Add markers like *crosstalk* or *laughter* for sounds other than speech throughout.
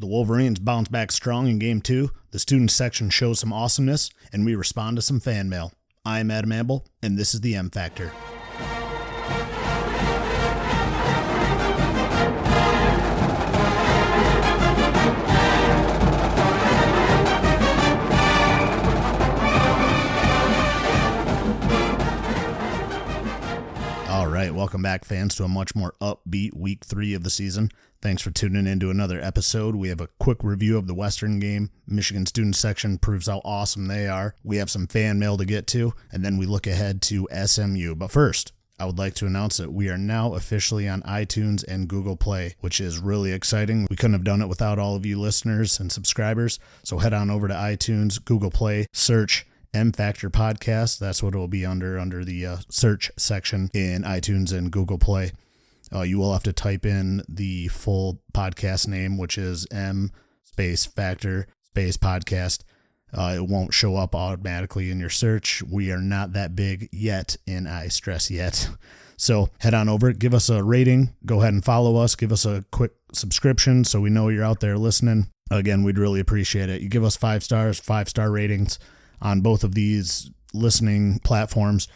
The Wolverines bounce back strong in game two, the student section shows some awesomeness, and we respond to some fan mail. I'm Adam Amble, and this is the M Factor. All right, welcome back, fans, to a much more upbeat week three of the season. Thanks for tuning in to another episode. We have a quick review of the Western game. Michigan student section proves how awesome they are. We have some fan mail to get to, and then we look ahead to SMU. But first, I would like to announce that we are now officially on iTunes and Google Play, which is really exciting. We couldn't have done it without all of you listeners and subscribers. So head on over to iTunes, Google Play, search M Factor Podcast. That's what it will be under under the uh, search section in iTunes and Google Play. Uh, you will have to type in the full podcast name, which is M space Factor space Podcast. Uh, it won't show up automatically in your search. We are not that big yet, and I stress yet. *laughs* So head on over, give us a rating, go ahead and follow us, give us a quick subscription so we know you're out there listening. Again, we'd really appreciate it. You give us five stars, five star ratings on both of these listening platforms.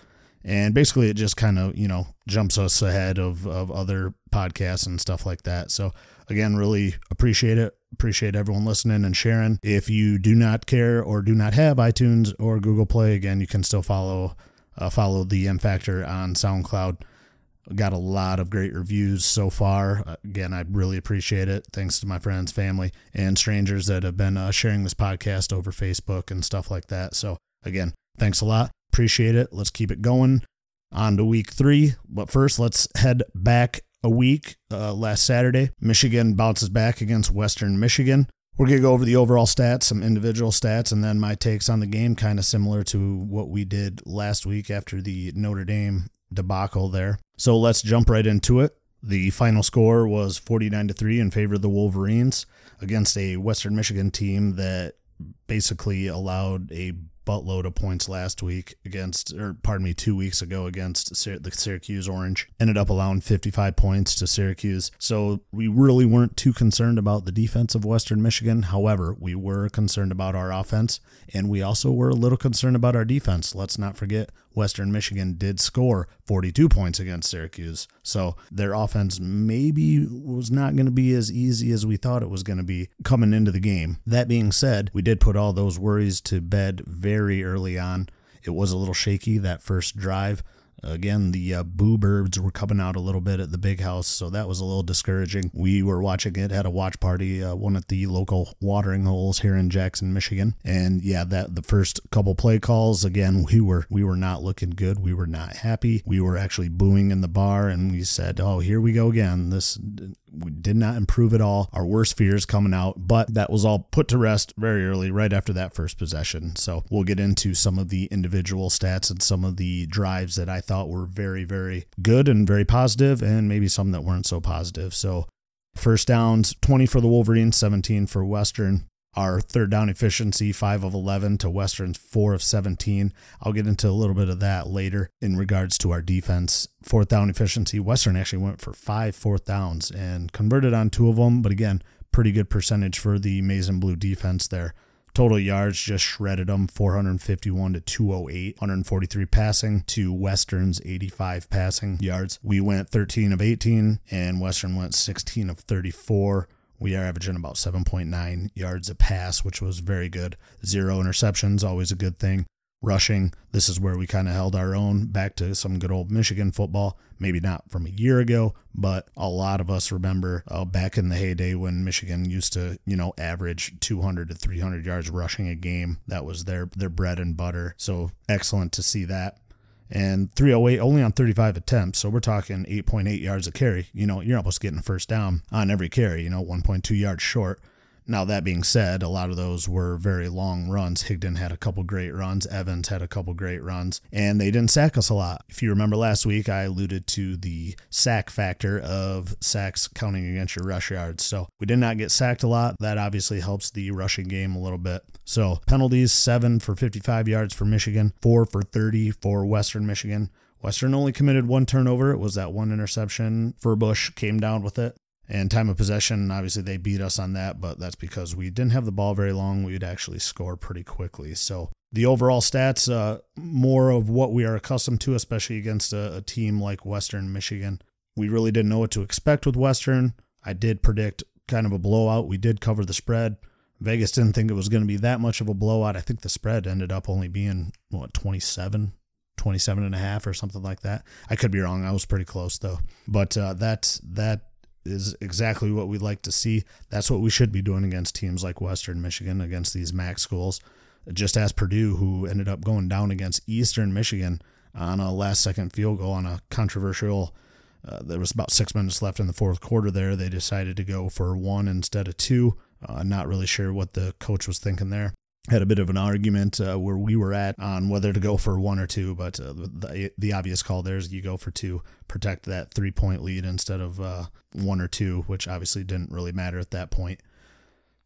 And basically, it just kind of, you know, jumps us ahead of, of other podcasts and stuff like that. So, again, really appreciate it. Appreciate everyone listening and sharing. If you do not care or do not have iTunes or Google Play, again, you can still follow uh, follow the M Factor on SoundCloud. Got a lot of great reviews so far. Again, I really appreciate it. Thanks to my friends, family, and strangers that have been uh, sharing this podcast over Facebook and stuff like that. So, again, thanks a lot. Appreciate it. Let's keep it going. On to week three. But first, let's head back a week. Uh, last Saturday, Michigan bounces back against Western Michigan. We're going to go over the overall stats, some individual stats, and then my takes on the game, kind of similar to what we did last week after the Notre Dame debacle there. So let's jump right into it. The final score was 49 to 3 in favor of the Wolverines against a Western Michigan team that basically allowed a buttload of points last week against, or pardon me, two weeks ago against the Syracuse Orange. Ended up allowing 55 points to Syracuse. So we really weren't too concerned about the defense of Western Michigan. However, we were concerned about our offense, and we also were a little concerned about our defense. Let's not forget Western Michigan did score 42 points against Syracuse. So their offense maybe was not going to be as easy as we thought it was going to be coming into the game. That being said, we did put all those worries to bed very early on. It was a little shaky that first drive. Again, the uh, boo birds were coming out a little bit at the big house, so that was a little discouraging. We were watching it at a watch party, uh, one at the local watering holes here in Jackson, Michigan, and yeah, that the first couple play calls, again, we were we were not looking good. We were not happy. We were actually booing in the bar, and we said, "Oh, here we go again." This we did not improve at all. Our worst fears coming out, but that was all put to rest very early, right after that first possession. So we'll get into some of the individual stats and some of the drives that I thought were very, very good and very positive, and maybe some that weren't so positive. So first downs 20 for the Wolverines, 17 for Western. Our third down efficiency, 5 of 11 to Western's 4 of 17. I'll get into a little bit of that later in regards to our defense. Fourth down efficiency, Western actually went for five fourth downs and converted on two of them, but again, pretty good percentage for the and Blue defense there. Total yards just shredded them 451 to 208, 143 passing to Western's 85 passing yards. We went 13 of 18 and Western went 16 of 34. We are averaging about 7.9 yards a pass, which was very good. Zero interceptions, always a good thing. Rushing, this is where we kind of held our own back to some good old Michigan football. Maybe not from a year ago, but a lot of us remember uh, back in the heyday when Michigan used to, you know, average 200 to 300 yards rushing a game. That was their their bread and butter. So excellent to see that and 308 only on 35 attempts. So we're talking 8.8 yards a carry. You know, you're almost getting first down on every carry, you know, 1.2 yards short. Now, that being said, a lot of those were very long runs. Higdon had a couple great runs. Evans had a couple great runs, and they didn't sack us a lot. If you remember last week, I alluded to the sack factor of sacks counting against your rush yards. So we did not get sacked a lot. That obviously helps the rushing game a little bit. So penalties seven for 55 yards for Michigan, four for 30 for Western Michigan. Western only committed one turnover. It was that one interception. Furbush came down with it. And time of possession, obviously they beat us on that, but that's because we didn't have the ball very long. We'd actually score pretty quickly. So the overall stats, uh, more of what we are accustomed to, especially against a, a team like Western Michigan. We really didn't know what to expect with Western. I did predict kind of a blowout. We did cover the spread. Vegas didn't think it was going to be that much of a blowout. I think the spread ended up only being, what, 27, 27 and a half or something like that. I could be wrong. I was pretty close though. But uh, that that is exactly what we'd like to see. That's what we should be doing against teams like Western Michigan, against these MAC schools. Just as Purdue, who ended up going down against Eastern Michigan on a last second field goal on a controversial uh, there was about six minutes left in the fourth quarter there. They decided to go for one instead of two. Uh, not really sure what the coach was thinking there. Had a bit of an argument uh, where we were at on whether to go for one or two, but uh, the, the obvious call there is you go for two, protect that three point lead instead of uh, one or two, which obviously didn't really matter at that point.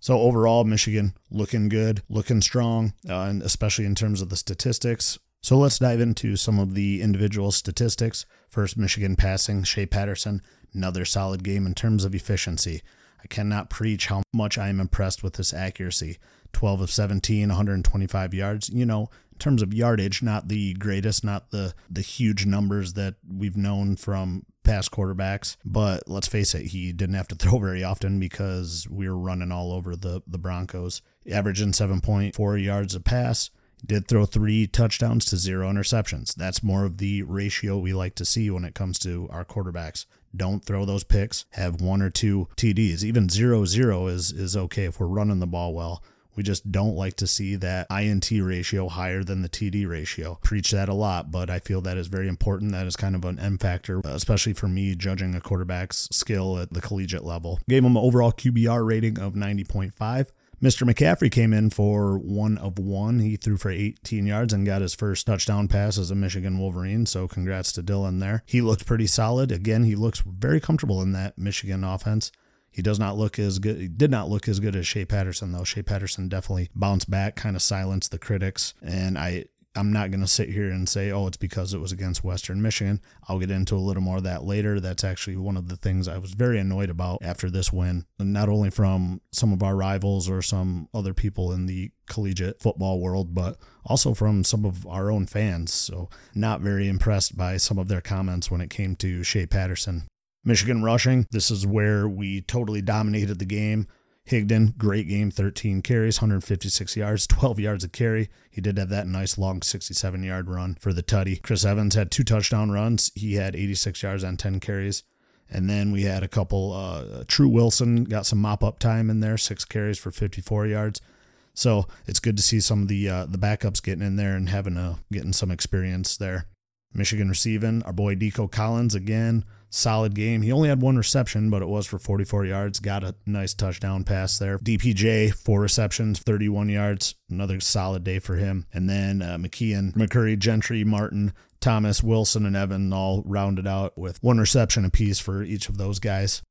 So overall, Michigan looking good, looking strong, uh, and especially in terms of the statistics. So let's dive into some of the individual statistics. First, Michigan passing, Shea Patterson, another solid game in terms of efficiency. I cannot preach how much I am impressed with this accuracy. 12 of 17, 125 yards. You know, in terms of yardage, not the greatest, not the the huge numbers that we've known from past quarterbacks. But let's face it, he didn't have to *laughs* throw very often because we were running all over the the Broncos, averaging 7.4 yards a pass, did throw three touchdowns to zero interceptions. That's more of the ratio we like to see when it comes to our quarterbacks. Don't throw those picks. Have one or two TDs. Even zero zero is is okay if we're running the ball well. We just don't like to see that INT ratio higher than the TD ratio. Preach that a lot, but I feel that is very important. That is kind of an M factor, especially for me judging a quarterback's skill at the collegiate level. Gave him an overall QBR rating of 90.5. Mr. McCaffrey came in for one of one. He threw for 18 yards and got his first touchdown pass as a Michigan Wolverine. So congrats to Dylan there. He looked pretty solid. Again, he looks very comfortable in that Michigan offense. He does not look as good. He did not look as good as Shea Patterson though. Shea Patterson definitely bounced back, kind of silenced the critics, and I I'm not going to sit here and say, oh, it's because it was against Western Michigan. I'll get into a little more of that later. That's actually one of the things I was very annoyed about after this win, not only from some of our rivals or some other people in the collegiate football world, but also from some of our own fans. So, not very impressed by some of their comments when it came to Shea Patterson. Michigan rushing, this is where we totally dominated the game. Higdon, great game, 13 carries, 156 yards, 12 yards of carry. He did have that nice long 67 yard run for the tutty. Chris Evans had two touchdown runs. He had 86 yards on 10 carries. And then we had a couple. Uh, Tru Wilson got some mop up time in there, six carries for 54 yards. So it's good to see some of the uh, the backups getting in there and having a getting some experience there. Michigan receiving our boy Nico Collins again, solid game. He only had one reception, but it was for 44 yards. Got a nice touchdown pass there. DPJ, four receptions, 31 yards. Another solid day for him. And then uh, McKeon, McCurry, Gentry, Martin, Thomas, Wilson, and Evan all rounded out with one reception apiece for each of those guys.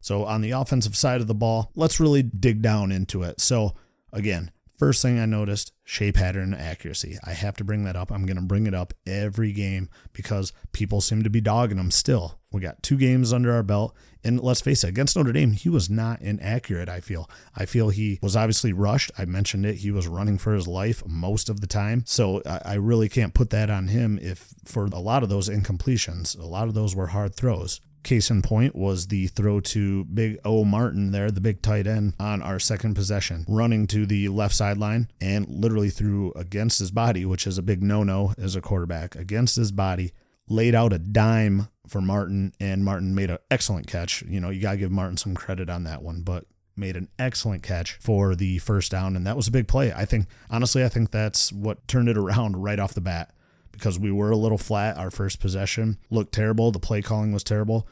So on the offensive side of the ball, let's really dig down into it. So again, First thing I noticed, Shea Patterson accuracy. I have to bring that up. I'm going to bring it up every game because people seem to be dogging him still. We got two games under our belt. And let's face it, against Notre Dame, he was not inaccurate, I feel. I feel he was obviously rushed. I mentioned it. He was running for his life most of the time. So I really can't put that on him if for a lot of those incompletions, a lot of those were hard throws. Case in point was the throw to Big O Martin there, the big tight end, on our second possession, running to the left sideline and literally threw against his body, which is a big no no as a quarterback, against his body, laid out a dime for Martin, and Martin made an excellent catch. You know, you got to give Martin some credit on that one, but made an excellent catch for the first down, and that was a big play. I think, honestly, I think that's what turned it around right off the bat because we were a little flat. Our first possession looked terrible. The play calling was terrible.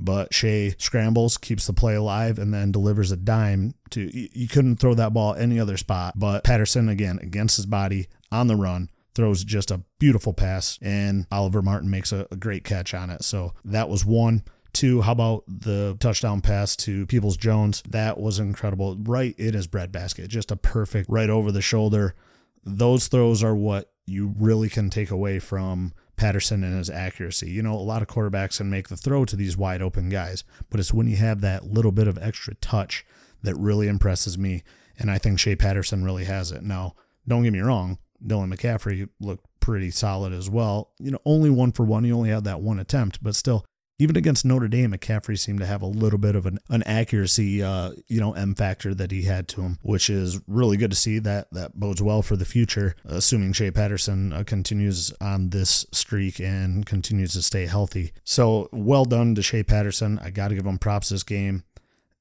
But Shea scrambles, keeps the play alive, and then delivers a dime to. You couldn't throw that ball any other spot. But Patterson, again, against his body on the run, throws just a beautiful pass, and Oliver Martin makes a, a great catch on it. So that was one. Two, how about the touchdown pass to Peoples Jones? That was incredible. Right in his breadbasket. Just a perfect right over the shoulder. Those throws are what you really can take away from Patterson and his accuracy. You know, a lot of quarterbacks can make the throw to these wide open guys, but it's when you have that little bit of extra touch that really impresses me. And I think Shea Patterson really has it. Now, don't get me wrong, Dylan McCaffrey looked pretty solid as well. You know, only one for one. He only had that one attempt, but still, even against Notre Dame, McCaffrey seemed to have a little bit of an, an accuracy, uh, you know, M factor that he had to him, which is really good to see. That that bodes well for the future, assuming Shea Patterson uh, continues on this streak and continues to stay healthy. So well done to Shea Patterson. I got to give him props this game,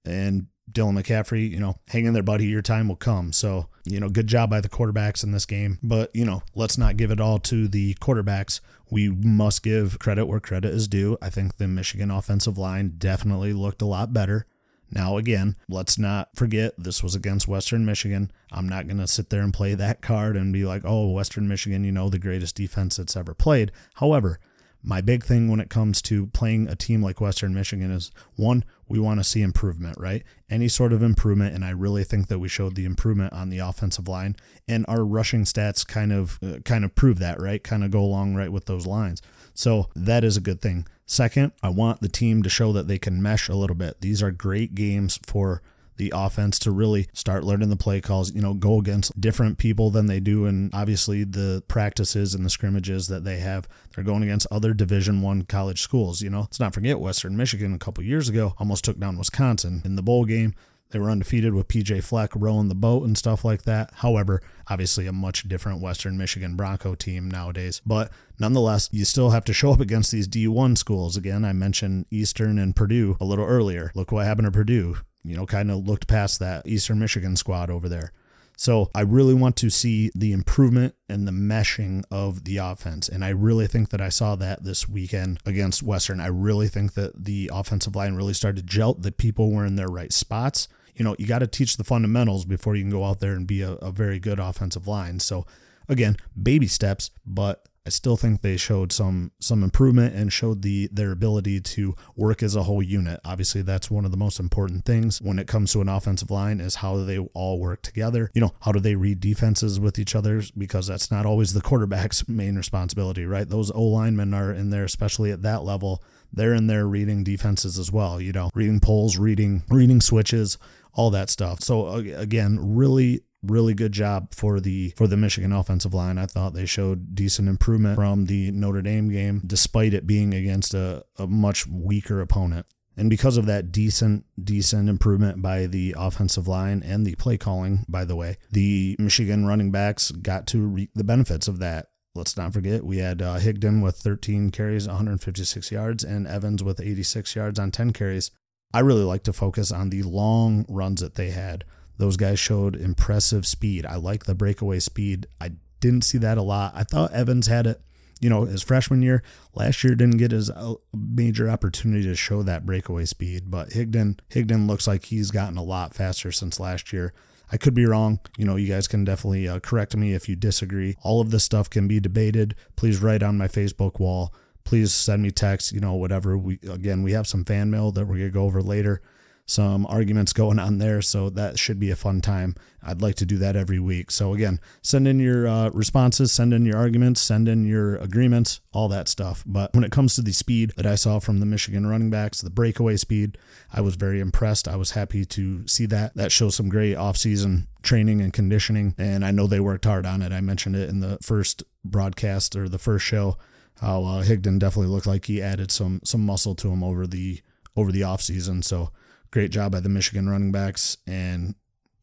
and Dylan McCaffrey, you know, hang in there, buddy. Your time will come. So, you know, good job by the quarterbacks in this game. But, you know, let's not give it all to the quarterbacks. We must give credit where credit is due. I think the Michigan offensive line definitely looked a lot better. Now, again, let's not forget this was against Western Michigan. I'm not going to sit there and play that card and be like, oh, Western Michigan, you know, the greatest defense that's ever played. However, my big thing when it comes to playing a team like Western Michigan is one, we want to see improvement, right? Any sort of improvement. And I really think that we showed the improvement on the offensive line and our rushing stats kind of, uh, kind of prove that, right? Kind of go along right with those lines. So that is a good thing. Second, I want the team to show that they can mesh a little bit. These are great games for the offense to really start learning the play calls, you know, go against different people than they do and obviously the practices and the scrimmages that they have. They're going against other division 1 college schools, you know. Let's not forget Western Michigan a couple years ago almost took down Wisconsin in the bowl game. They were undefeated with PJ Fleck rowing the boat and stuff like that. However, obviously a much different Western Michigan Bronco team nowadays. But nonetheless, you still have to show up against these D1 schools. Again, I mentioned Eastern and Purdue a little earlier. Look what happened to Purdue you know, kind of looked past that Eastern Michigan squad over there. So I really want to see the improvement and the meshing of the offense. And I really think that I saw that this weekend against Western. I really think that the offensive line really started to gel, that people were in their right spots. You know, you got to teach the fundamentals before you can go out there and be a, a very good offensive line. So again, baby steps, but I still think they showed some some improvement and showed the their ability to work as a whole unit. Obviously, that's one of the most important things when it comes to an offensive line is how they all work together. You know, how do they read defenses with each other because that's not always the quarterback's *laughs* main responsibility, right? Those O linemen are in there, especially at that level. They're in there reading defenses as well. You know, reading polls, reading reading switches, all that stuff. So again, really really good job for the for the Michigan offensive line. I thought they showed decent improvement from the Notre Dame game, despite it being against a, a much weaker opponent. And because of that decent, decent improvement by the offensive line and the play calling, by the way, the Michigan running backs got to reap the benefits of that. Let's not forget, we had uh, Higdon with 13 carries, 156 yards, and Evans with 86 yards on 10 carries. I really like to focus on the long runs that they had. Those guys showed impressive speed. I like the breakaway speed. I didn't see that a lot. I thought Evans had it, you know, his freshman year. Last year didn't get his uh, major opportunity to show that breakaway speed, but Higdon Higdon looks like he's gotten a lot faster since last year. I could be wrong. You know, you guys can definitely uh, correct me if you disagree. All of this stuff can be debated. Please write on my Facebook wall. Please send me text, you know, whatever. We again, we have some fan mail that we're going to go over later some arguments going on there. So that should be a fun time. I'd like to do that every week. So again, send in your uh, responses, send in your arguments, send in your agreements, all that stuff. But when it comes to the speed that I saw from the Michigan running backs, the breakaway speed, I was very impressed. I was happy to see that. That shows some great offseason training and conditioning. And I know they worked hard on it. I mentioned it in the first broadcast or the first show. How uh, Higdon definitely looked like he added some some muscle to him over the over the offseason. So great job by the Michigan running backs and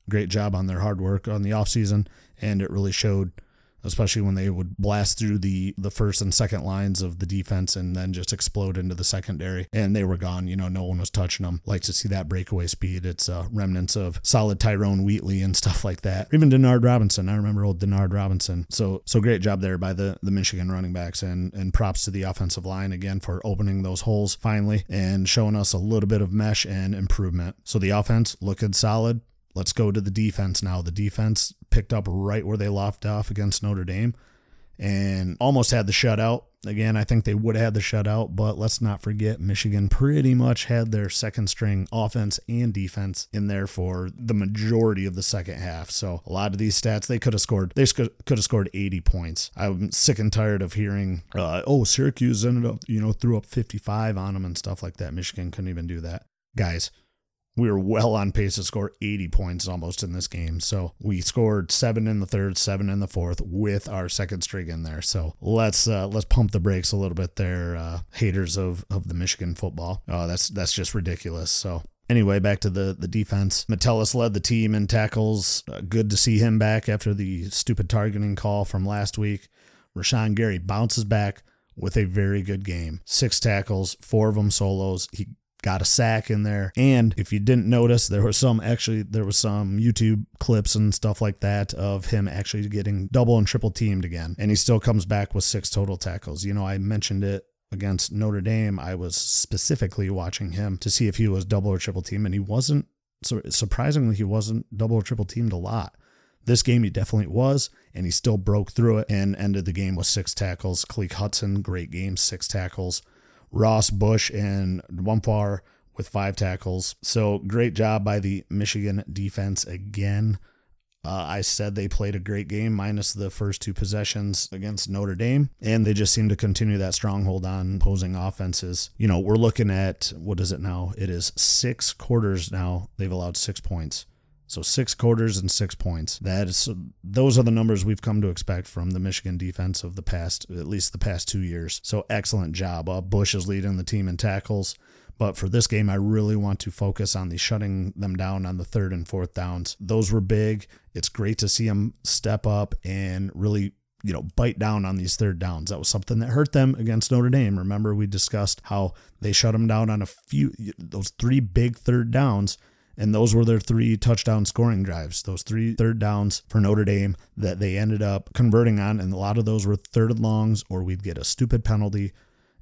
great job on their hard work on the offseason. And it really showed especially when they would blast through the the first and second lines of the defense and then just explode into the secondary and they were gone. You know no one was touching them like to see that breakaway speed it's uh, remnants of solid Tyrone Wheatley and *laughs* stuff like that. Even Denard Robinson. I remember old Denard Robinson. So so great job there by the the Michigan running backs and and props to the offensive line again for opening those holes finally and showing us a little bit of mesh and improvement. So the offense looking solid. Let's go to the defense now. The defense picked up right where they left off against Notre Dame. and almost had the shutout. Again, I think they would have had the shutout, but let's not forget Michigan pretty much had their second string offense and defense in there for the majority of the second half. So a lot of these stats they could have scored. They could have scored 80 points. I'm sick and tired of hearing, uh, oh, Syracuse ended up, you know, threw up 55 on them and stuff like that. Michigan couldn't even do that. Guys, we were well on pace to score 80 points almost in this game. So we scored seven in the third, seven in the fourth with our second string in there. So let's uh, let's pump the brakes a little bit there, uh, haters of of the Michigan football. Oh, that's that's just ridiculous. So Anyway, back to the, the defense. Metellus led the team in tackles. Uh, good to see him back after the stupid targeting call from last week. Rashan Gary bounces back with a very good game. Six tackles, four of them solos. He got a sack in there. And if you didn't notice, there was some actually there was some YouTube clips and stuff like that of him actually getting double and triple teamed again. And he still comes back with six total tackles. You know, I mentioned it against Notre Dame. I was specifically watching him to see if he was double or triple teamed, and he wasn't. So surprisingly, he wasn't double or triple teamed a lot. This game he definitely was, and he still broke through it and ended the game with six tackles. Khaleke Hudson, great game, six tackles. Ross Bush and Nwankpa with five tackles. So great job by the Michigan defense again. Uh, I said they played a great game, minus the first two possessions against Notre Dame, and they just seem to continue that stronghold on opposing offenses. You know, we're looking at what is it now? It is six quarters now. They've allowed six points. So six quarters and six points. That is those are the numbers we've come to expect from the Michigan defense of the past, at least the past two years. So excellent job. Uh, Bush is leading the team in tackles. But for this game, I really want to focus on the shutting them down on the third and fourth downs. Those were big. It's great to see them step up and really you know, bite down on these third downs. That was something that hurt them against Notre Dame. Remember, we discussed how they shut them down on a few, those three big third downs and those were their three touchdown scoring drives, those three third downs for Notre Dame that they ended up converting on. And a lot of those were third and longs, or we'd get a stupid penalty.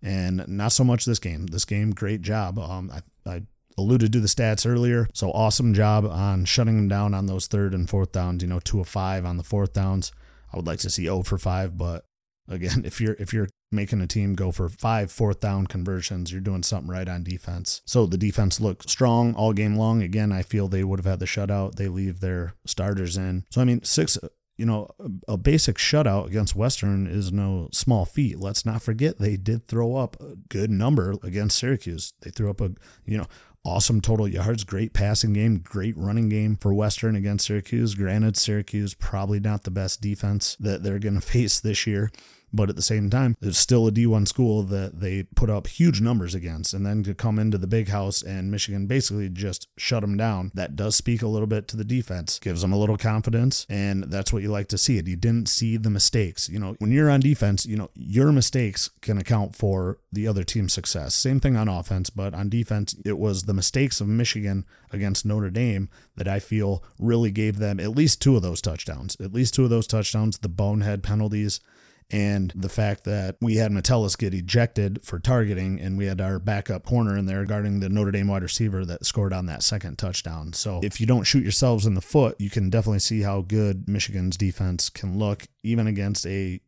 And not so much this game. This game, great job. Um, I, I alluded to the stats earlier. So awesome job on shutting them down on those third and fourth downs. You know, two of five on the fourth downs. I would like to see 0 for 5, but again, *laughs* if you're if you're making a team go for five fourth down conversions, you're doing something right on defense. So the defense looked strong all game long. Again, I feel they would have had the shutout. They leave their starters in. So I mean, six you know, a basic shutout against Western is no small feat. Let's not forget they did throw up a good number against Syracuse. They threw up a, you know, awesome total yards, great passing game, great running game for Western against Syracuse. Granted, Syracuse probably not the best defense that they're going *laughs* to face this year. But at the same time, it's still a D1 school that they put up huge numbers against. And then to come into the big house and Michigan basically just shut them down, that does speak a little bit to the defense, gives them a little confidence. And that's what you like to see it. You didn't see the mistakes. You know, when you're on defense, you know, your mistakes can account for the other team's success. Same thing on offense, but on defense, it was the mistakes of Michigan against Notre Dame that I feel really gave them at least two of those touchdowns. At least two of those touchdowns, the bonehead penalties and the fact that we had Metellus get ejected for targeting, and we had our backup corner in there guarding the Notre Dame wide receiver that scored on that second touchdown. So if you don't shoot yourselves in the foot, you can definitely see how good Michigan's defense can look, even against a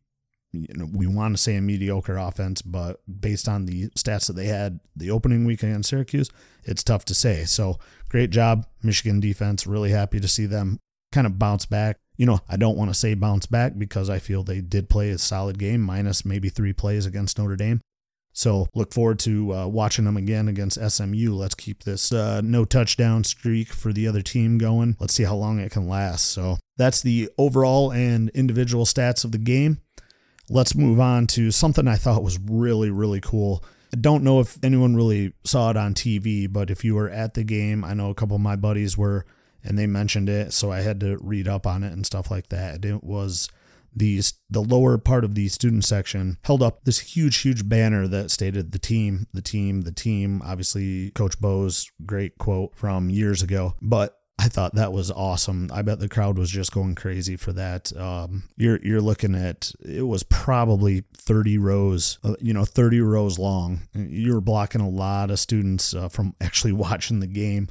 you know, we want to say a mediocre offense, but based on the stats that they had the opening week against Syracuse, it's tough to say. So great job, Michigan defense. Really happy to see them kind of bounce back you know, I don't want to say bounce back because I feel they did play a solid game, minus maybe three plays against Notre Dame. So look forward to uh, watching them again against SMU. Let's keep this uh, no touchdown streak for the other team going. Let's see how long it can last. So that's the overall and individual stats of the game. Let's move on to something I thought was really, really cool. I don't know if anyone really saw it on TV, but if you were at the game, I know a couple of my buddies were and they mentioned it, so I had to read up on it and stuff like that. It was these the lower part of the student section held up this huge huge banner that stated the team the team the team obviously coach bo's great quote from years ago but I thought that was awesome. I bet the crowd was just going crazy for that. Um, you're you're looking at it was probably 30 rows, uh, you know, 30 rows long. You're blocking a lot of students uh, from actually *laughs* watching the game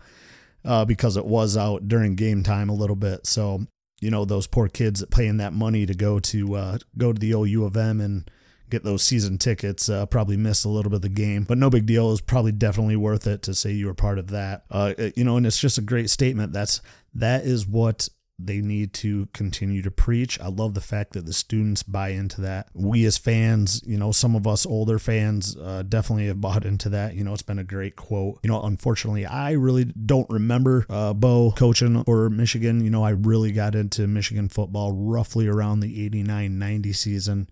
uh, because it was out during game time a little bit. So, you know those poor kids that paying that money to go to uh, go to the OU of M and get those season tickets uh, probably missed a little bit of the game but no big deal. It was probably definitely worth it to say you were part of that. Uh, you know and it's just a great statement. That's that is what they need to continue to preach. I love the fact that the students buy into that. We as fans, you know, some of us older fans uh, definitely have bought into that. You know, it's been a great quote. You know, unfortunately, I really don't remember uh, Bo coaching for Michigan. You know, I really got into Michigan football roughly around the 89 90 season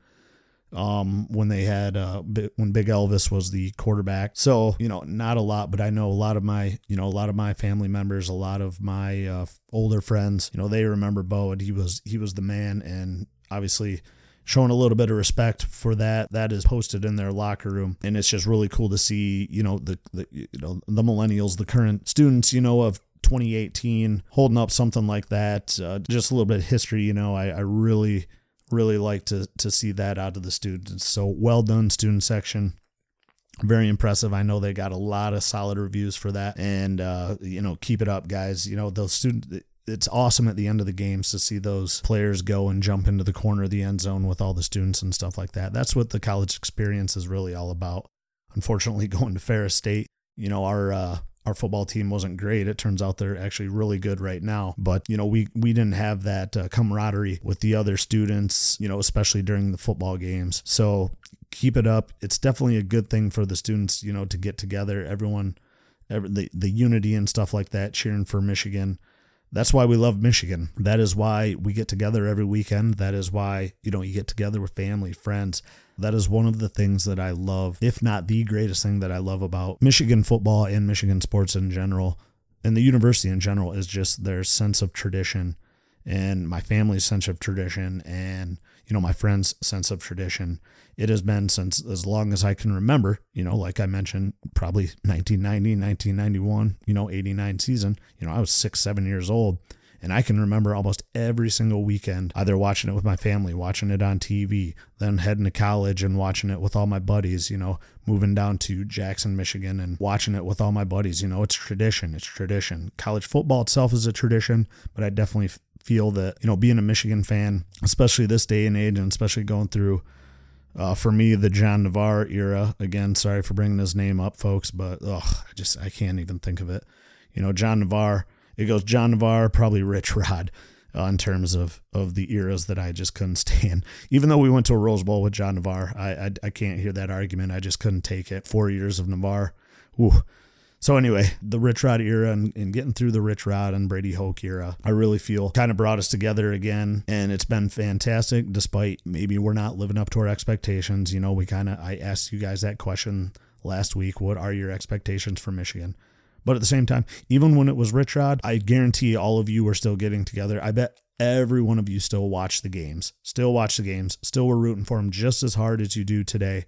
um, when they had uh, when Big Elvis was the quarterback. So you know, not a lot, but I know a lot of my you know a lot of my family members, a lot of my uh, older friends. You know, they remember Bo, and he was he was the man, and obviously showing a little bit of respect for that that is posted in their locker room and it's just really cool to see you know the, the you know the millennials the current students you know of 2018 holding up something like that uh, just a little bit of history you know I, I really really like to to see that out of the students. So well done, student section. Very impressive. I know they got a lot of solid reviews for that, and uh, you know, keep it up, guys. You know, those student. It's awesome at the end of the games to see those players go and jump into the corner of the end zone with all the students and stuff like that. That's what the college experience is really all about. Unfortunately, *laughs* going to Ferris State, you know, our uh, our football team wasn't great. It turns out they're actually really good right now. But, you know, we, we didn't have that uh, camaraderie with the other students, you know, especially during the football games. So keep it up. It's definitely a good thing for the students, you know, to get together. Everyone, every, the, the unity and stuff like that, cheering for Michigan. That's why we love Michigan. That is why we get together every weekend. That is why, you know, you get together with family, friends. That is one of the things that I love, if not the greatest thing that I love about Michigan football and Michigan sports in general, and the university in general, is just their sense of tradition and my family's sense of tradition and, you know, my friends' sense of tradition. It has been since as long as I can remember, you know, like I mentioned, probably 1990, 1991, you know, 89 season. You know, I was six, seven years old and I can remember almost every single weekend either watching it with my family, watching it on TV, then heading to college and watching it with all my buddies, you know, moving down to Jackson, Michigan and watching it with all my buddies. You know, it's tradition. It's tradition. College football itself is a tradition, but I definitely feel that, you know, being a Michigan fan, especially this day and age, and especially going through uh, for me, the John Navarre era. Again, sorry for bringing his name up, folks, but ugh, I just I can't even think of it. You know, John Navarre it goes John Navarre, probably Rich *laughs* Rod. Uh, in terms of of the eras that I just couldn't stand. *laughs* Even though we went to a Rose Bowl with John Navarre, I I, I can't hear that argument. I just couldn't take it. Four years of Navarre. Ooh. So anyway, the Rich Rod era and, and, getting through the Rich Rod and Brady Hoke era, I really feel kind of brought us together again, and it's been fantastic. Despite maybe we're not living up to our expectations, you know, we kind of I asked you guys that question last week. What are your expectations for Michigan? But at the same time, even when it was Rich Rod, I guarantee all of you were still getting together. I bet every one of you still watch the games, still watch the games, still were rooting for them just as hard as you do today.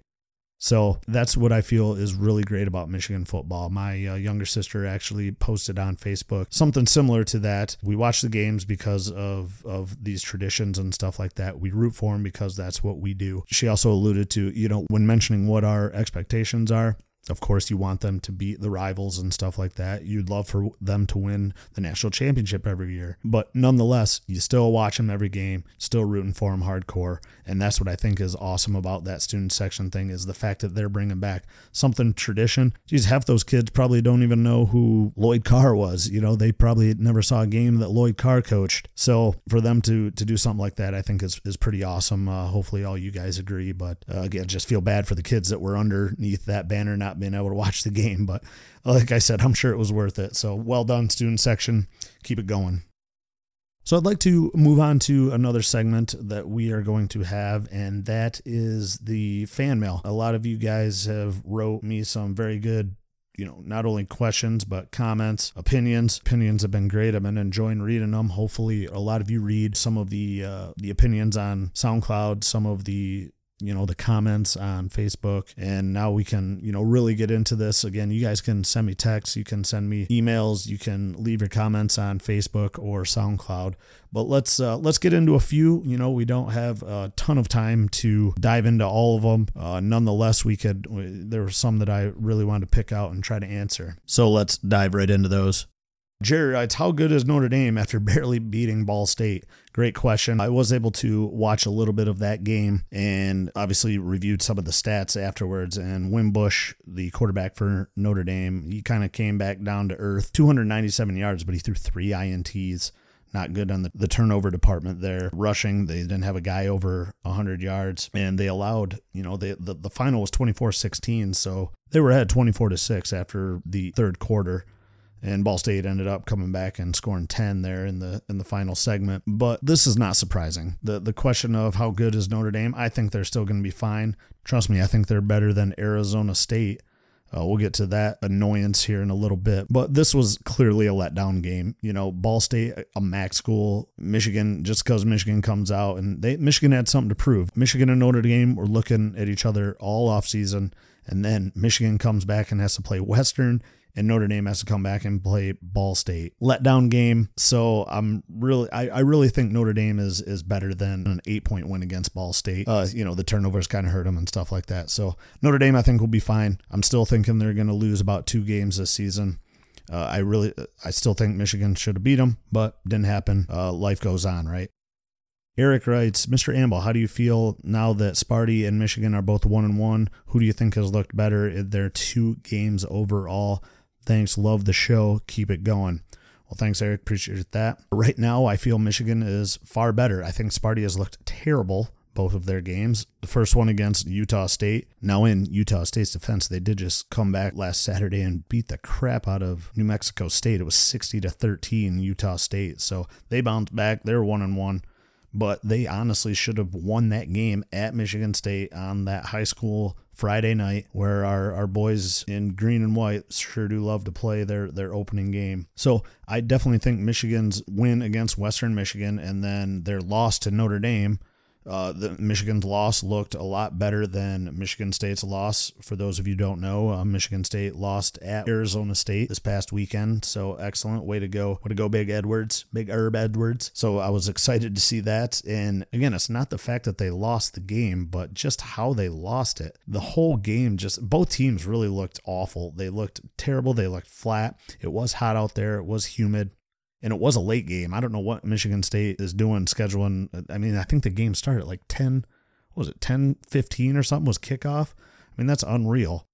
So that's what I feel is really great about Michigan football. My uh, younger sister actually posted on Facebook something similar to that. We watch the games because of of these traditions and stuff like that. We root for them because that's what we do. She also alluded to, you know, when mentioning what our expectations are, of course, you want them to beat the rivals and stuff like that. You'd love for them to win the national championship every year. But nonetheless, you still watch them every game, still rooting for them hardcore. And that's what I think is awesome about that student section thing is the fact that they're bringing back something tradition. Geez, half those kids probably don't even know who Lloyd Carr was. You know, they probably never saw a game that Lloyd Carr coached. So for them to to do something like that, I think is, is pretty awesome. Uh, hopefully all you guys agree. But uh, again, just feel bad for the kids that were underneath that banner not not being able to watch the game. But like I said, I'm sure it was worth it. So well done, student section. Keep it going. So I'd like to move on to another segment that we are going to have, and that is the fan mail. A lot of you guys have wrote me some very good you know, not only questions, but comments, opinions. Opinions have been great. I've been enjoying reading them. Hopefully, a lot of you read some of the uh, the opinions on SoundCloud, some of the you know the comments on facebook. And now we can you know really get into this. Again you guys can send me texts you can send me emails you can leave your comments on facebook or soundcloud. But let's uh, let's get into a few. You know we don't have a ton of time to dive into all of them. Uh, nonetheless we could there were some that i really wanted to pick out and try to answer. So let's dive right into those Jerry writes, How good is Notre Dame after *laughs* barely beating Ball State? Great question. I was able to watch a little bit of that game and obviously reviewed some of the stats afterwards. And Wimbush, the quarterback for Notre Dame, he kind of came back down to earth 297 yards, but he threw three INTs. Not good on the, the turnover department there. Rushing, they didn't have a guy over 100 yards, and they allowed, you know, they, the, the final was 24 16. So they were ahead 24 to 6 after the third quarter and Ball State ended up coming back and scoring 10 there in the in the final segment. But this is not surprising. The the question of how good is Notre Dame, I think they're still going to be fine. Trust me, I think they're better than Arizona State. Uh, we'll get to that annoyance here in a little bit. But this was clearly a letdown game. You know, Ball State, a MAC school, Michigan, just because Michigan comes out and they Michigan had something to prove. Michigan and Notre Dame were looking at each other all off season, and then Michigan comes back and has to play Western and Notre Dame has to come back and play Ball State. Letdown game. So I'm really, I, I really think Notre Dame is is better than an eight point win against Ball State. Uh, you know, the turnovers kind of hurt them and stuff like that. So Notre Dame, I think, will be fine. I'm still thinking they're going to lose about two games this season. Uh, I really, I still think Michigan should have beat them, but didn't happen. Uh, life goes on, right? Eric writes, Mr. Amble, how do you feel now that Sparty and Michigan are both one and one? Who do you think has looked better in their two games overall? Thanks. Love the show. Keep it going. Well, thanks, Eric. Appreciate that. Right now, I feel Michigan is far better. I think Sparty has looked terrible both of their games. The first one against Utah State. Now, in Utah State's defense, they did just come back last Saturday and beat the crap out of New Mexico State. It was 60 to 13 Utah State. So they bounced back. They're one and one but they honestly should have won that game at Michigan State on that high school Friday night where our, our boys in green and white sure do love to play their, their opening game. So I definitely think Michigan's win against Western Michigan and then their loss to Notre Dame uh, the Michigan's loss looked a lot better than Michigan State's loss. For those of you don't know, uh, Michigan State lost at Arizona State this past weekend. So excellent way to go. Way to go, Big Edwards, Big Herm Edwards. So I was *laughs* excited to see that. And again, it's not the fact that they lost the game, but just how they lost it. The whole game, just both teams really looked awful. They looked terrible. They looked flat. It was hot out there. It was humid and it was a late game. I don't know what Michigan State is doing scheduling. I mean, I think the game started at like 10, was it 10 15 or something was kickoff. I mean, that's unreal.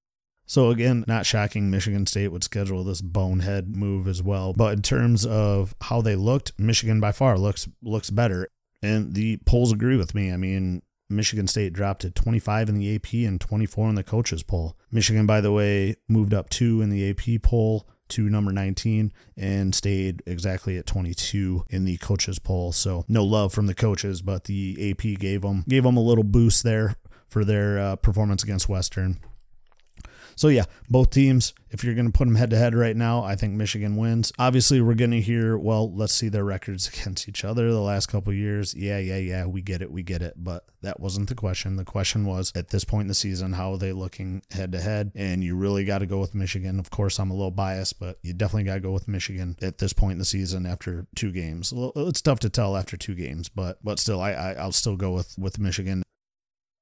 So again, not shocking Michigan State would schedule this bonehead move as well. But in terms of how they looked, Michigan by far looks looks better. And the polls agree with me. I mean, Michigan State dropped to 25 in the AP and 24 in the coaches poll. Michigan, by the way, moved up two in the AP poll to number 19 and stayed exactly at 22 in the coaches poll. So no love from the coaches, but the AP gave them gave them a little boost there for their uh, performance against Western. So yeah, both teams, if you're going to put them head to head right now, I think Michigan wins. Obviously, we're going to hear, well, let's see their records *laughs* against each other the last couple years. Yeah, yeah, yeah, we get it, we get it, but that wasn't the question. The question was at this point in the season, how are they looking head to head? And you really got to go with Michigan. Of course, I'm a little biased, but you definitely got to go with Michigan at this point in the season after two games. It's tough to tell after two games, but but still, I, I I'll still go with with Michigan.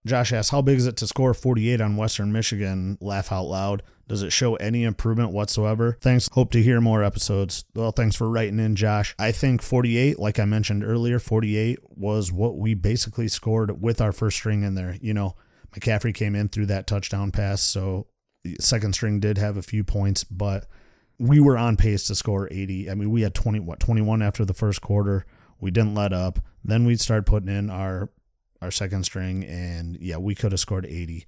Josh asks, How big is it to score 48 on Western Michigan? Laugh out loud. Does it show any improvement whatsoever? Thanks. Hope to hear more episodes. Well, thanks for writing in, Josh. I think 48, like I mentioned earlier, 48 was what we basically scored with our first string in there. You know, McCaffrey came in through that touchdown pass, so second string did have a few points, but we were on pace to score 80. I mean, we had 20, what, 21 after the first quarter. We didn't let up. Then we'd start putting in our our second string, and yeah, we could have scored 80.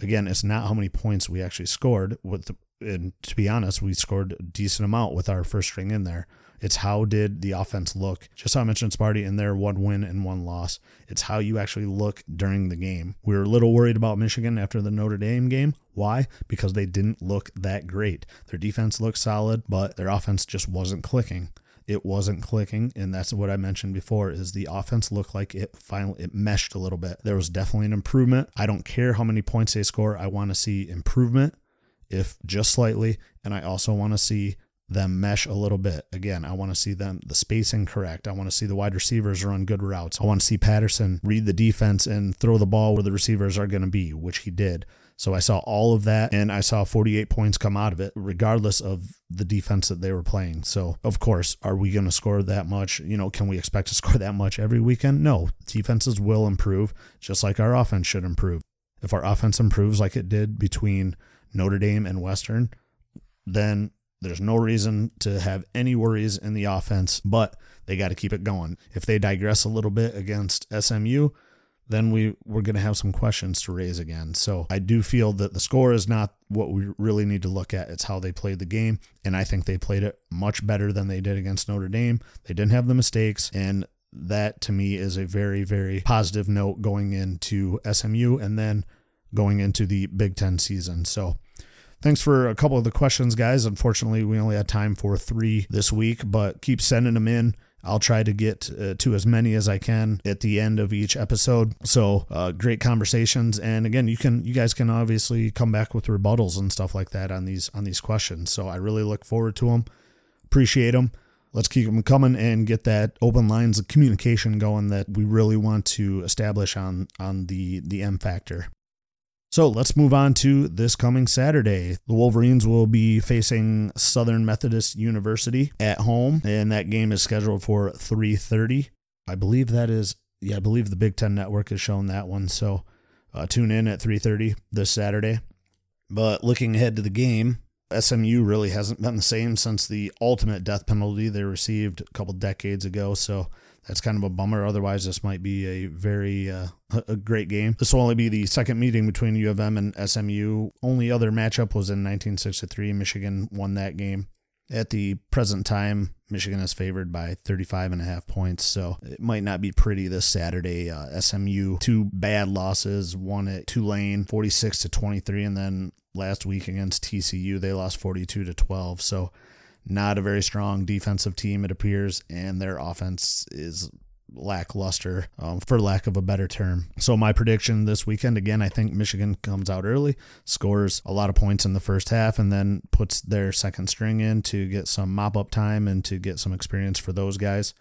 Again, it's not how many points we actually scored. With the, and to be honest, we scored a decent amount with our first string in there. It's how did the offense look? Just how I mentioned Sparty in there, one win and one loss. It's how you actually look during the game. We were a little worried about Michigan after the Notre Dame game. Why? Because they didn't look that great. Their defense looked solid, but their offense just wasn't clicking it wasn't clicking and that's what i mentioned before is the offense looked like it finally it meshed a little bit. There was definitely an improvement. I don't care how many points they score i want to see improvement if just slightly and i also want to see them mesh a little bit. Again i want to see them the spacing correct. I want to see the wide receivers run good routes. I want to see patterson read the defense and throw the ball where the receivers are going to be which he did So I saw all of that and I saw 48 points come out of it, regardless of the defense that they were playing. So, of course, are we going to score that much? You know, can we expect to *laughs* score that much every weekend? No. Defenses will improve, just like our offense should improve. If our offense improves like it did between Notre Dame and Western, then there's no reason to have any worries in the offense, but they got to keep it going. If they digress a little bit against SMU, then we we're going to have some questions to raise again. So I do feel that the score is not what we really need to look at. It's how they played the game, and I think they played it much better than they did against Notre Dame. They didn't have the mistakes, and that to me is a very very positive note going into SMU and then going into the Big 10 season. So Thanks for a couple of the questions, guys. Unfortunately, we only had time for three this week, but keep sending them in. I'll try to get uh, to as many as I can at the end of each episode. So uh, great conversations, and again, you can you guys can obviously come back with rebuttals and stuff like that on these on these questions. So I really look forward to them. Appreciate them. Let's keep them coming and get that open lines of communication going that we really want to establish on on the the M factor. So let's move on to this coming Saturday. The Wolverines will be facing Southern Methodist University at home, and that game is scheduled for 3:30. I believe that is, yeah, I believe the Big Ten Network has shown that one. So uh, tune in at 3:30 this Saturday. But looking ahead to the game, SMU really hasn't been the same since the ultimate death penalty they received a couple decades ago. So that's kind of a bummer. Otherwise, this might be a very uh, *laughs* a great game. This will only be the second meeting between U of M and SMU. Only other matchup was in 1963. Michigan won that game. At the present time, Michigan is favored by 35 and a half points, so it might not be pretty this Saturday. Uh, SMU two bad losses, one at Tulane, 46 to 23, and then last week against TCU they lost 42 to 12. So not a very strong defensive team, it appears, and their offense is lackluster, um, for lack of a better term. So, my prediction this weekend again, I think Michigan comes out early, scores a lot of points in the first half, and then puts their second string in to get some mop up time and to get some experience for those guys.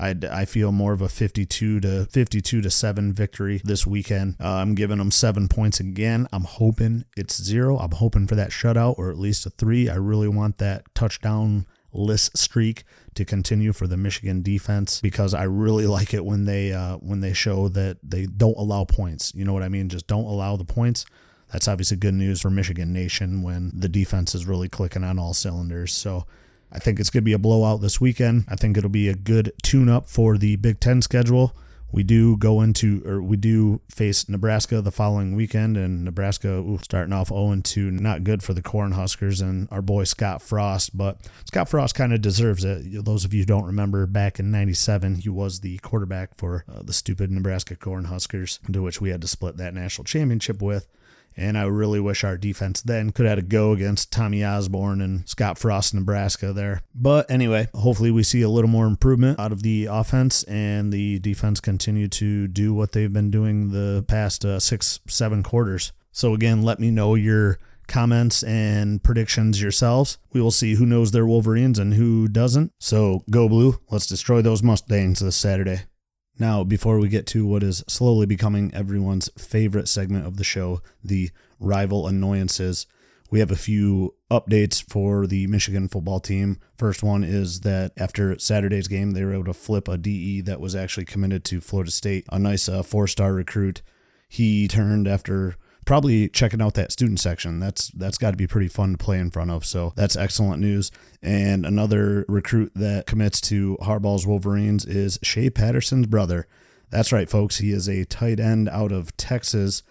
I I feel more of a 52 to 52 to 7 victory this weekend. Uh, I'm giving them 7 points again. I'm hoping it's 0. I'm hoping for that shutout or at least a 3. I really want that touchdown list streak to continue for the Michigan defense because I really *laughs* like it when they uh, when they show that they don't allow points. You know what I mean? Just don't allow the points. That's obviously good news for Michigan Nation when the defense is really clicking on all cylinders. So I think it's going to be a blowout this weekend. I think it'll be a good tune up for the Big Ten schedule. We do go into, or we do face Nebraska the following weekend, and Nebraska ooh, starting off 0 2, not good for the Cornhuskers and our boy Scott Frost. But Scott Frost kind of deserves it. Those of you don't remember, back in '97, he was the quarterback for uh, the stupid Nebraska Cornhuskers, to which we had to split that national championship with. And I really wish our defense then could have had a go against Tommy Osborne and Scott Frost, Nebraska there. But anyway, hopefully we see a little more improvement out of the offense and the defense continue to do what they've been doing the past uh, six, seven quarters. So again, let me know your comments and predictions yourselves. We will see who knows their Wolverines and who doesn't. So go blue. Let's destroy those Mustangs this Saturday. Now, before we get to what is slowly becoming everyone's favorite segment of the show, the rival annoyances, we have a few updates for the Michigan football team. First one is that after Saturday's game, they were able to flip a DE that was actually committed to Florida State, a nice uh, four star recruit. He turned after probably checking out that student section. That's that's got to be pretty fun to play in front of. So that's excellent news. And another recruit that commits to Harbaugh's Wolverines is Shea Patterson's brother. That's right, folks. He is a tight end out of Texas.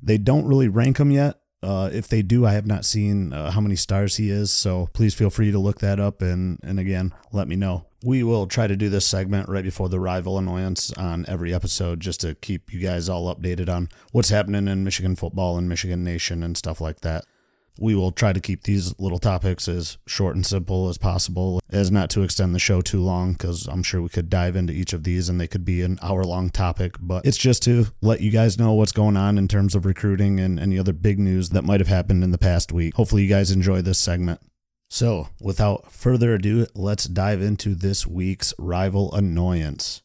They don't really rank him yet. Uh, if they do, I have not seen uh, how many stars he is, so please feel free to look that up and, and again, let me know. We will try to do this segment right before the rival annoyance on every episode just to keep you guys all updated on what's happening in Michigan football and Michigan Nation and stuff like that we will try to keep these little topics as short and simple as possible, as not to extend the show too long, because I'm sure we could dive into each of these and they could be an hour long topic. But it's just to let you guys know what's going on in terms of recruiting and any other big news that might have happened in the past week. Hopefully, you guys enjoy this segment. So, without further ado, let's dive into this week's rival annoyance.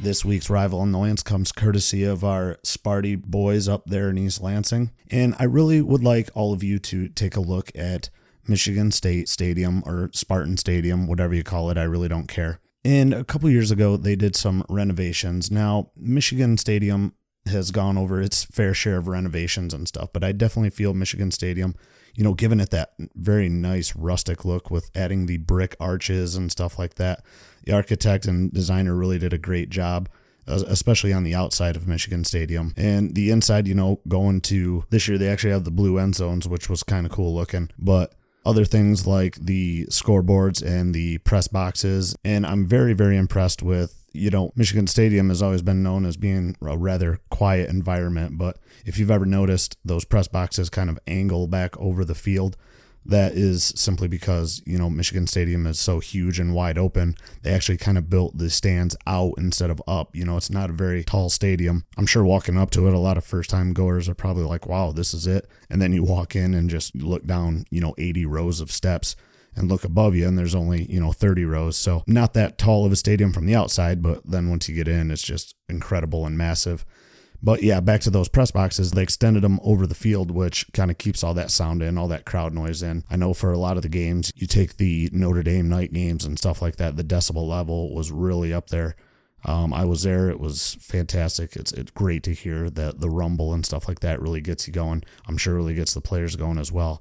This week's rival annoyance comes courtesy of our Sparty boys up there in East Lansing. And I really would like all of you to take a look at Michigan State Stadium or Spartan Stadium, whatever you call it. I really don't care. And a couple years ago, they did some renovations. Now, Michigan Stadium has gone over its fair share of renovations and stuff, but I definitely feel Michigan Stadium, you know, giving it that very nice rustic look with adding the brick arches and stuff like that. The architect and designer really did a great job uh, especially on the outside of Michigan Stadium. And the inside, you know, going to this year, they actually have the blue end zones, which was kind of cool looking. But other things like the scoreboards and the press boxes. And I'm very, very impressed with, you know, Michigan Stadium has always been known as being a rather quiet environment. But if you've ever noticed, those press boxes kind of angle back over the field that is simply because you know Michigan Stadium is so huge and wide open. They actually kind of built the stands out instead of up. You know, it's not a very tall stadium. I'm sure walking up to it, a lot of first time goers are probably like, "Wow, this is it." And then you walk in and just look down, you know, 80 rows of steps and look above you and there's only, you know, 30 rows. So not that tall of a stadium from the outside, but then once you get in, it's just incredible and massive. But yeah, back to those press boxes, they extended them over the field, which kind of keeps all that sound in, all that crowd noise in. I know for a lot of the games, you take the Notre Dame night games and stuff like that, the decibel level was really up there. Um, I was there. It was fantastic. It's it's great to hear that the rumble and stuff like that really gets you going. I'm sure really gets the players going as well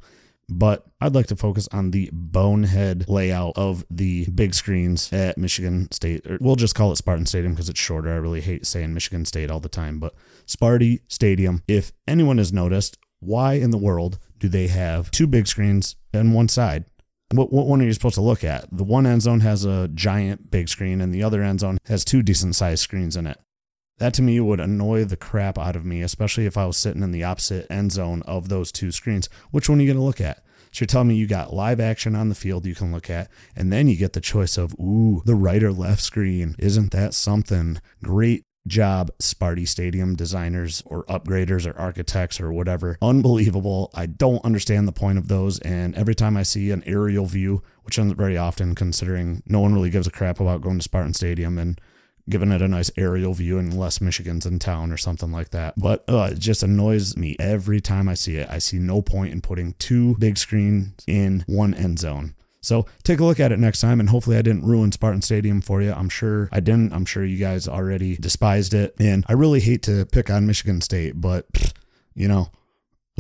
but I'd like to focus on the bonehead layout of the big screens at Michigan State. We'll just call it Spartan Stadium because it's shorter. I really hate saying Michigan State all the time, but Sparty Stadium. If anyone has noticed, why in the world do they have two big screens on one side? What, what one are you supposed to look at? The one end zone has a giant big screen, and the other end zone has two decent sized screens in it. That to me would annoy the crap out of me, especially if I was sitting in the opposite end zone of those two screens. Which one are you going to look at? So you're telling me you got live action on the field you can look at, and then you get the choice of, ooh, the right or left screen. Isn't that something? Great job, Sparty Stadium designers or upgraders or architects or whatever. Unbelievable. I don't understand the point of those. And every time I see an aerial view, which isn't very often considering no one really gives a crap about going to Spartan Stadium and giving it a nice aerial view unless Michigan's in town or something like that. But uh, it just annoys me every time I see it. I see no point in putting two big screens in one end zone. So take a look at it next time, and hopefully I didn't ruin Spartan Stadium for you. I'm sure I didn't. I'm sure you guys already despised it, and I really hate to pick on Michigan State, but you know,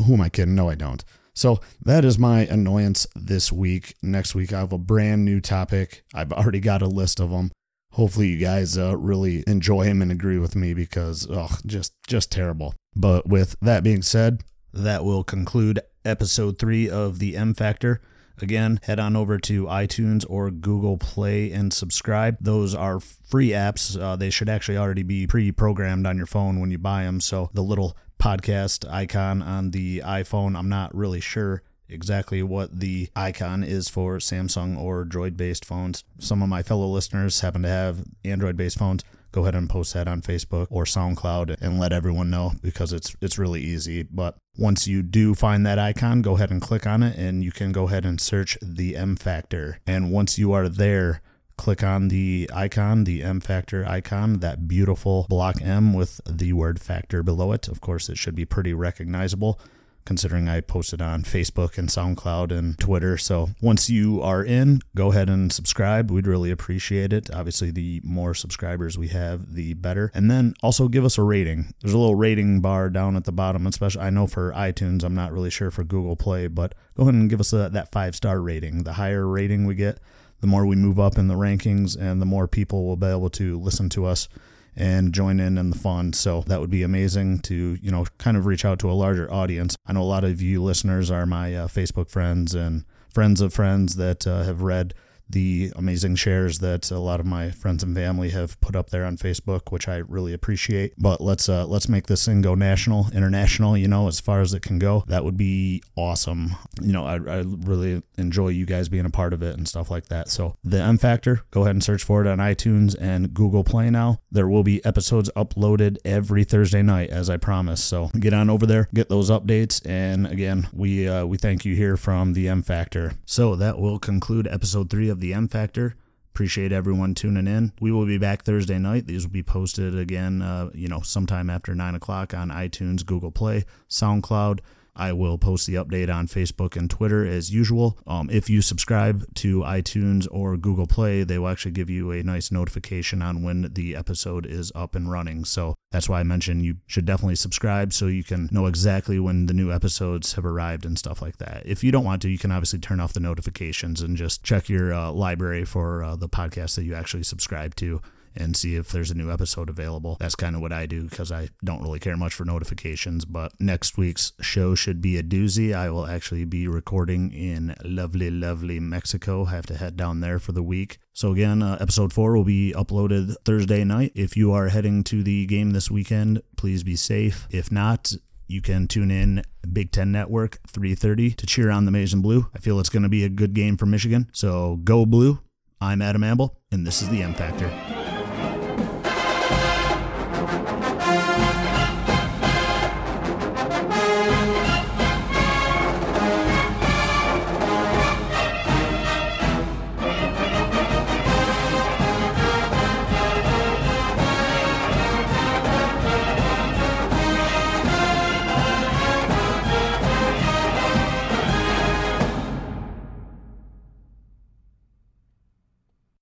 who am I kidding? No, I don't. So that is my annoyance this week. Next week I have a brand new topic. I've already got a list of them hopefully you guys uh, really enjoy him and agree with me because oh just just terrible. But with that being said that will conclude episode three of the m factor. Again head on over to itunes or google play and subscribe. Those are free apps. Uh, they should actually already be pre-programmed on your phone when you buy them so the little podcast icon on the iphone i'm not really sure exactly what the icon is for Samsung or Droid based phones. Some of my fellow listeners happen to have Android based phones. Go ahead and post that on Facebook or SoundCloud and let everyone know because it's it's really easy. But once you do find that icon, go ahead and click on it and you can go ahead and search the M Factor. And once you are there, click on the icon, the M Factor icon, that beautiful block M with the word factor below it. Of course, it should be pretty recognizable considering I posted on Facebook and SoundCloud and Twitter. So once you are in, go ahead and subscribe. We'd really appreciate it. Obviously, the more subscribers we have, the better. And then also give us a rating. There's a little rating bar down at the bottom, especially I know for iTunes, I'm not really sure for Google Play, but go ahead and give us a, that five star rating. The higher rating we get, the more we move up in the rankings and the more people will be able to listen to us and join in in the fun. So that would be amazing to, you know, kind of reach out to a larger audience. I know a lot of you listeners are my uh, Facebook friends and friends of friends that uh, have read the amazing shares that a lot of my friends and family have put up there on Facebook, which I really appreciate. But let's uh, let's make this thing go national, international. You know, as far as it can go, that would be awesome. You know, I, I really enjoy you guys being a part of it and stuff like that. So the M Factor, go ahead and search for it on iTunes and Google Play now. There will be episodes uploaded every Thursday night, as I promised. So get on over there, get those updates, and again, we uh, we thank you here from the M Factor. So that will conclude episode three of of the M Factor. Appreciate everyone tuning in. We will be back Thursday night. These will be posted again, uh, you know, sometime after 9 o'clock on iTunes, Google Play, SoundCloud. I will post the update on Facebook and Twitter as usual. Um, if you subscribe to iTunes or Google Play, they will actually give you a nice notification on when the episode is up and running. So that's why I mentioned you should definitely subscribe so you can know exactly when the new episodes have arrived and stuff like that. If you don't want to, you can obviously turn off the notifications and just check your uh, library for uh, the podcast that you actually subscribe to and see if there's a new episode available. That's kind of what I do because I don't really care much for notifications. But next week's show should be a doozy. I will actually be recording in lovely, lovely Mexico. I have to head down there for the week. So, again, uh, episode four will be uploaded Thursday night. If you are heading to the game this weekend, please be safe. If not, you can tune in Big Ten Network 3:30 to cheer on the Maize and Blue. I feel it's going to be a good game for Michigan. So go blue. I'm Adam Amble, and this is the M Factor.